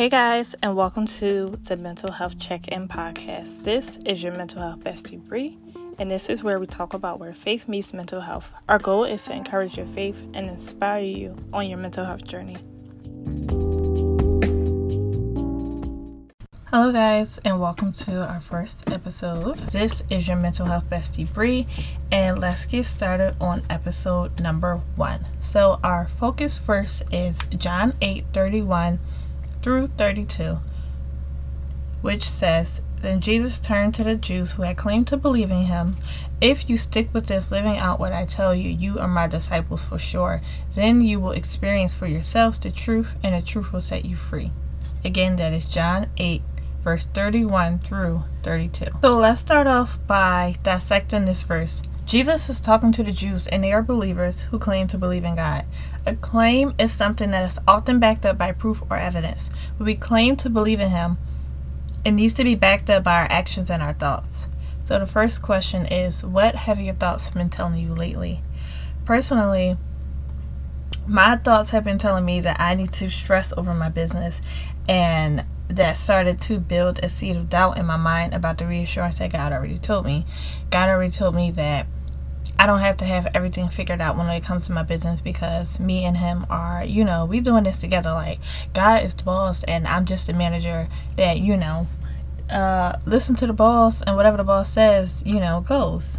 Hey guys, and welcome to the Mental Health Check In podcast. This is your mental health bestie Bree, and this is where we talk about where faith meets mental health. Our goal is to encourage your faith and inspire you on your mental health journey. Hello, guys, and welcome to our first episode. This is your mental health bestie Bree, and let's get started on episode number one. So, our focus first is John 8 31 through 32, which says, Then Jesus turned to the Jews who had claimed to believe in him. If you stick with this, living out what I tell you, you are my disciples for sure. Then you will experience for yourselves the truth, and the truth will set you free. Again, that is John 8, verse 31 through 32. So let's start off by dissecting this verse. Jesus is talking to the Jews, and they are believers who claim to believe in God. A claim is something that is often backed up by proof or evidence. When we claim to believe in Him, it needs to be backed up by our actions and our thoughts. So, the first question is What have your thoughts been telling you lately? Personally, my thoughts have been telling me that I need to stress over my business, and that started to build a seed of doubt in my mind about the reassurance that God already told me. God already told me that I don't have to have everything figured out when it comes to my business because me and him are, you know, we doing this together. Like God is the boss and I'm just a manager that, you know, uh, listen to the boss and whatever the boss says, you know, goes.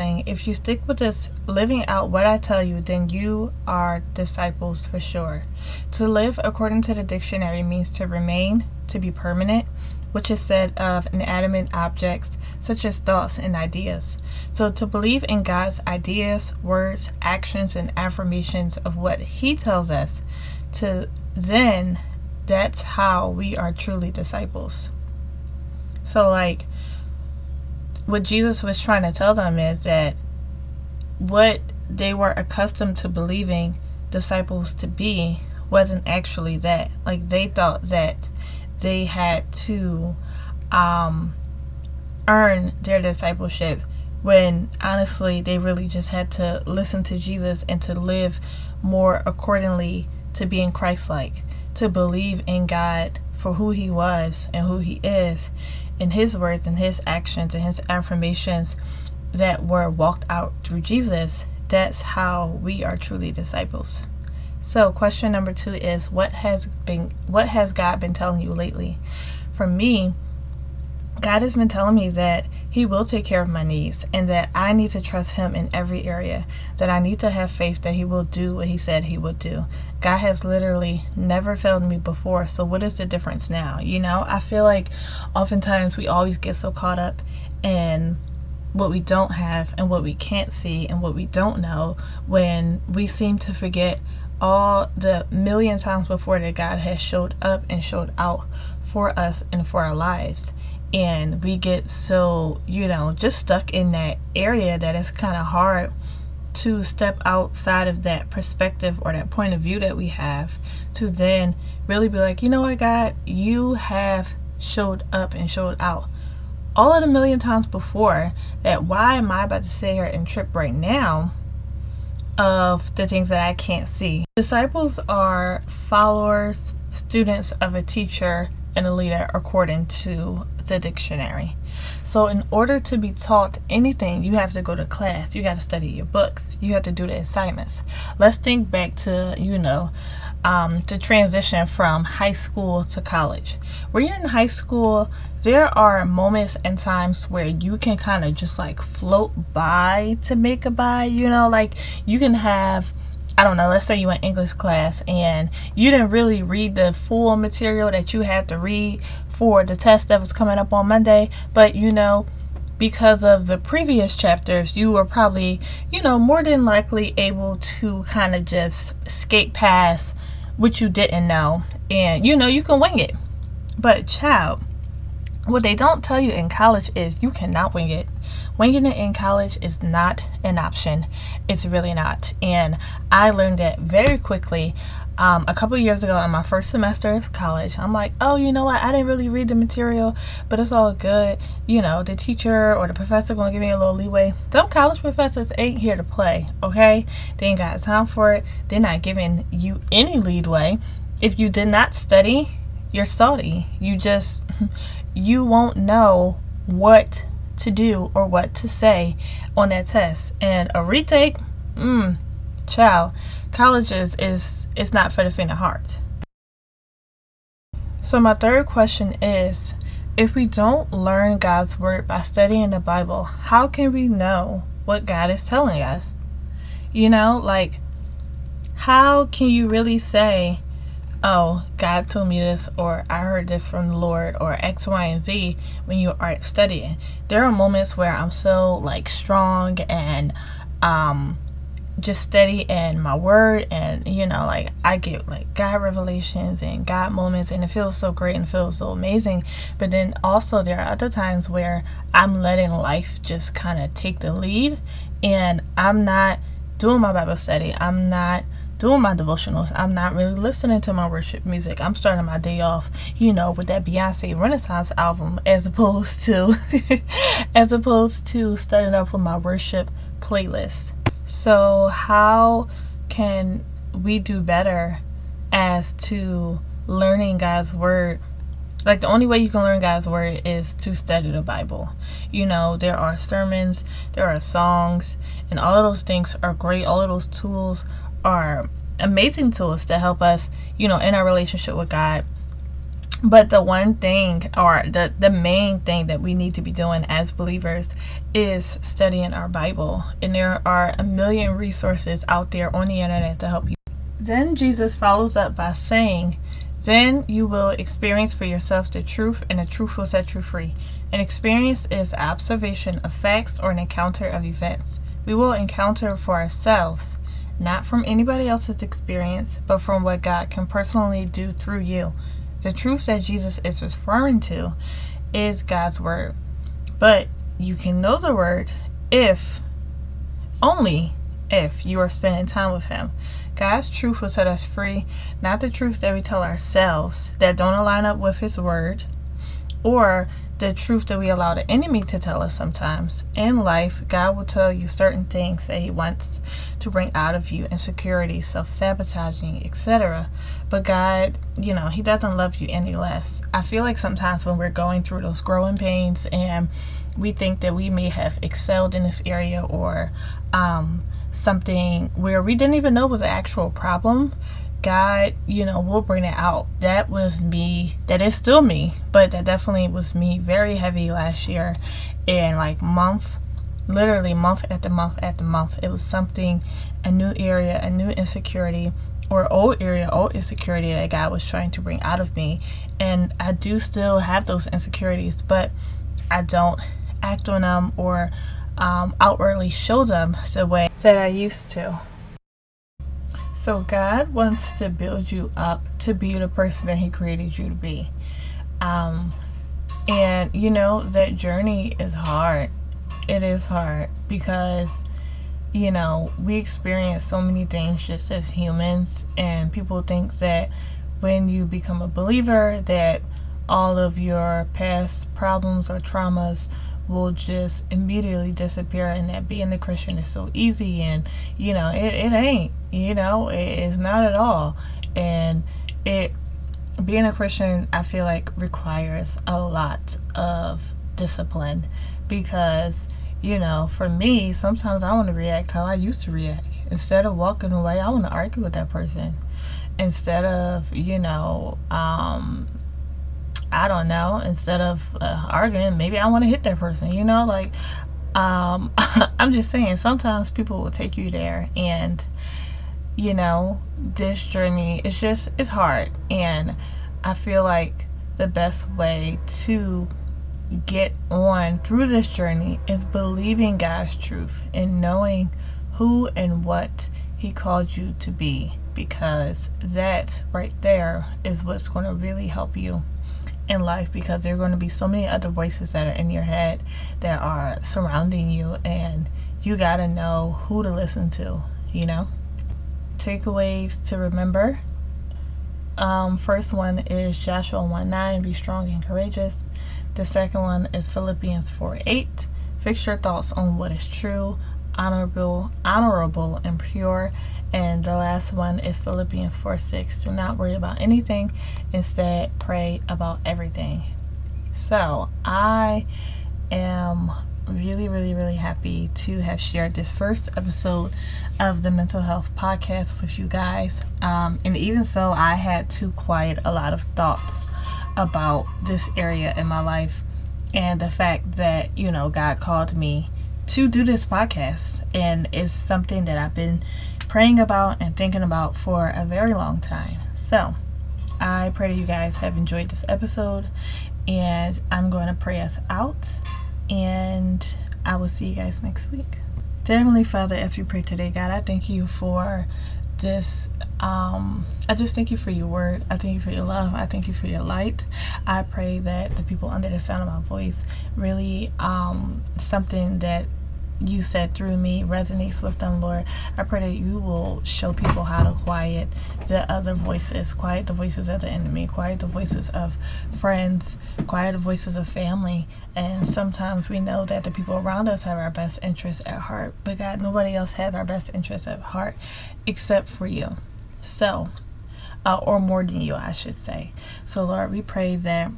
If you stick with this, living out what I tell you, then you are disciples for sure. To live according to the dictionary means to remain, to be permanent, which is said of inanimate objects such as thoughts and ideas. So, to believe in God's ideas, words, actions, and affirmations of what He tells us, to then that's how we are truly disciples. So, like, what Jesus was trying to tell them is that what they were accustomed to believing disciples to be wasn't actually that. Like, they thought that they had to um, earn their discipleship when honestly they really just had to listen to Jesus and to live more accordingly to being Christ like, to believe in God for who He was and who He is, in His words and His actions and His affirmations that were walked out through Jesus. That's how we are truly disciples. So, question number two is what has been what has God been telling you lately? For me, God has been telling me that He will take care of my needs and that I need to trust Him in every area, that I need to have faith that He will do what He said He would do. God has literally never failed me before, so what is the difference now? You know, I feel like oftentimes we always get so caught up in what we don't have and what we can't see and what we don't know when we seem to forget all the million times before that God has showed up and showed out for us and for our lives. And we get so, you know, just stuck in that area that it's kind of hard to step outside of that perspective or that point of view that we have to then really be like, you know what, God, you have showed up and showed out all of the million times before that why am I about to sit here and trip right now of the things that I can't see. Disciples are followers, students of a teacher and a leader according to the dictionary. So, in order to be taught anything, you have to go to class, you got to study your books, you have to do the assignments. Let's think back to, you know, um, to transition from high school to college. When you're in high school, there are moments and times where you can kind of just like float by to make a by, you know, like you can have. I don't know, let's say you in English class and you didn't really read the full material that you had to read for the test that was coming up on Monday, but you know, because of the previous chapters, you were probably, you know, more than likely able to kind of just skate past what you didn't know and you know you can wing it. But child what they don't tell you in college is you cannot wing it. Winging it in college is not an option. It's really not. And i learned that very quickly um, a couple years ago in my first semester of college. I'm like oh you know what? I didn't really read the material but it's all good. You know the teacher or the professor gonna give me a little leeway. Them college professors ain't here to play okay? They ain't got time for it. They're not giving you any leeway. if you did not study, you're salty. You just, you won't know what to do or what to say on that test. And a retake, mmm, child, colleges is, is not for the faint of heart. So my third question is, if we don't learn God's word by studying the Bible, how can we know what God is telling us? You know, like, how can you really say, oh, God told me this, or I heard this from the Lord, or X, Y, and Z when you are studying? There are moments where I'm so like strong and um just steady in my word and you know like i get like god revelations and god moments and it feels so great and feels so amazing but then also there are other times where i'm letting life just kind of take the lead and i'm not doing my bible study i'm not doing my devotionals i'm not really listening to my worship music i'm starting my day off you know with that beyonce renaissance album as opposed to as opposed to starting off with my worship playlist so, how can we do better as to learning God's word? Like, the only way you can learn God's word is to study the Bible. You know, there are sermons, there are songs, and all of those things are great. All of those tools are amazing tools to help us, you know, in our relationship with God but the one thing, or the, the main thing that we need to be doing as believers is studying our Bible. And there are a million resources out there on the internet to help you. Then Jesus follows up by saying, Then you will experience for yourselves the truth, and the truth will set you free. An experience is observation of facts or an encounter of events. We will encounter for ourselves, not from anybody else's experience, but from what God can personally do through you. The truth that Jesus is referring to is God's word. But you can know the word if, only if you are spending time with Him. God's truth will set us free, not the truth that we tell ourselves that don't align up with His word, or the truth that we allow the enemy to tell us sometimes. In life, God will tell you certain things that He wants to bring out of you insecurity, self sabotaging, etc. But God, you know, He doesn't love you any less. I feel like sometimes when we're going through those growing pains and we think that we may have excelled in this area or um, something where we didn't even know was an actual problem God, you know, will bring it out. That was me. That is still me, but that definitely was me very heavy last year. And like month, literally month after month after month, it was something, a new area, a new insecurity, or old area, old insecurity that God was trying to bring out of me. And I do still have those insecurities, but I don't act on them or um, outwardly show them the way that I used to. So God wants to build you up to be the person that He created you to be. Um, and you know that journey is hard. It is hard because you know we experience so many things just as humans, and people think that when you become a believer that all of your past problems or traumas will just immediately disappear and that being a christian is so easy and you know it, it ain't you know, it's not at all. And it being a Christian, I feel like requires a lot of discipline because you know, for me, sometimes I want to react how I used to react. Instead of walking away, I want to argue with that person. Instead of, you know, um, I don't know, instead of uh, arguing, maybe I want to hit that person, you know, like, um, I'm just saying, sometimes people will take you there and you know, this journey is just it's hard. And I feel like the best way to get on through this journey is believing God's truth and knowing who and what he called you to be because that right there is what's going to really help you in life because there are going to be so many other voices that are in your head that are surrounding you and you got to know who to listen to, you know? takeaways to remember. Um, first one is Joshua 1 9, be strong and courageous. The second one is Philippians 4 8. Fix your thoughts on what is true, honorable, honorable and pure. And the last one is Philippians 4 6. Do not worry about anything, instead, pray about everything. So, I am really, really, really happy to have shared this first episode of the Mental Health Podcast with you guys. Um, and even so, I had to quiet a lot of thoughts about this area in my life and the fact that, you know, God called me to do this podcast. And it's something that I've been praying about and thinking about for a very long time. So, I pray that you guys have enjoyed this episode, and I'm going to pray us out and I will see you guys next week. Dear Heavenly Father, as we pray today, God, I thank you for this. Um, I just thank you for your word. I thank you for your love. I thank you for your light. I pray that the people under the sound of my voice really um, something that you said through me resonates with them, Lord. I pray that you will show people how to quiet the other voices, quiet the voices of the enemy, quiet the voices of friends, quiet the voices of family. And sometimes we know that the people around us have our best interests at heart, but God, nobody else has our best interests at heart except for you. So, uh, or more than you, I should say. So, Lord, we pray that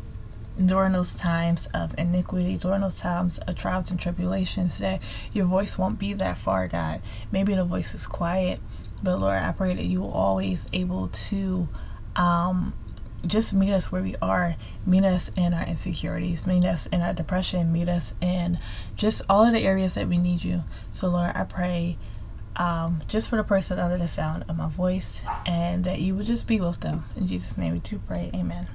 during those times of iniquity, during those times of trials and tribulations, that your voice won't be that far, God. Maybe the voice is quiet, but Lord, I pray that you will always able to um, just meet us where we are, meet us in our insecurities, meet us in our depression, meet us in just all of the areas that we need you. So, Lord, I pray um, just for the person under the sound of my voice and that you would just be with them. In Jesus' name we do pray. Amen.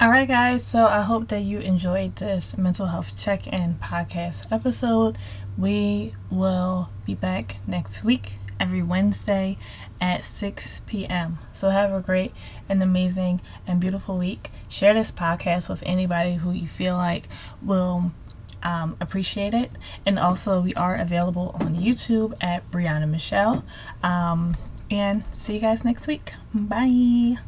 All right, guys. So I hope that you enjoyed this mental health check in podcast episode. We will be back next week, every Wednesday at 6 p.m. So have a great and amazing and beautiful week. Share this podcast with anybody who you feel like will um, appreciate it. And also, we are available on YouTube at Briyanna Michelle. Um, and see you guys next week. Bye.